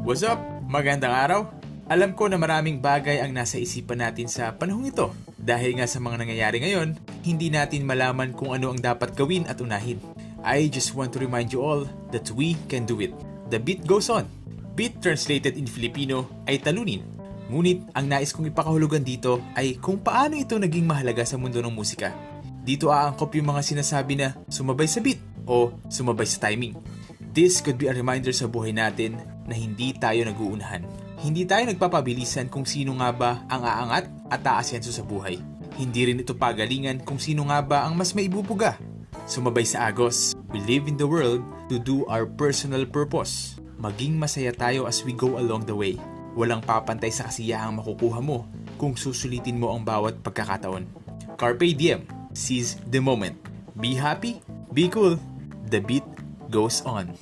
What's up? Magandang araw. Alam ko na maraming bagay ang nasa isipan natin sa panahong ito. Dahil nga sa mga nangyayari ngayon, hindi natin malaman kung ano ang dapat gawin at unahin. I just want to remind you all that we can do it. The beat goes on. Beat translated in Filipino ay talunin. Ngunit ang nais kong ipakahulugan dito ay kung paano ito naging mahalaga sa mundo ng musika. Dito aangkop yung mga sinasabi na sumabay sa beat o sumabay sa timing. This could be a reminder sa buhay natin na hindi tayo nag-uunahan. Hindi tayo nagpapabilisan kung sino nga ba ang aangat at aasenso sa buhay. Hindi rin ito pagalingan kung sino nga ba ang mas maibubuga. Sumabay sa agos, we live in the world to do our personal purpose. Maging masaya tayo as we go along the way. Walang papantay sa kasiyahang makukuha mo kung susulitin mo ang bawat pagkakataon. Carpe diem, seize the moment. Be happy, be cool. The beat goes on.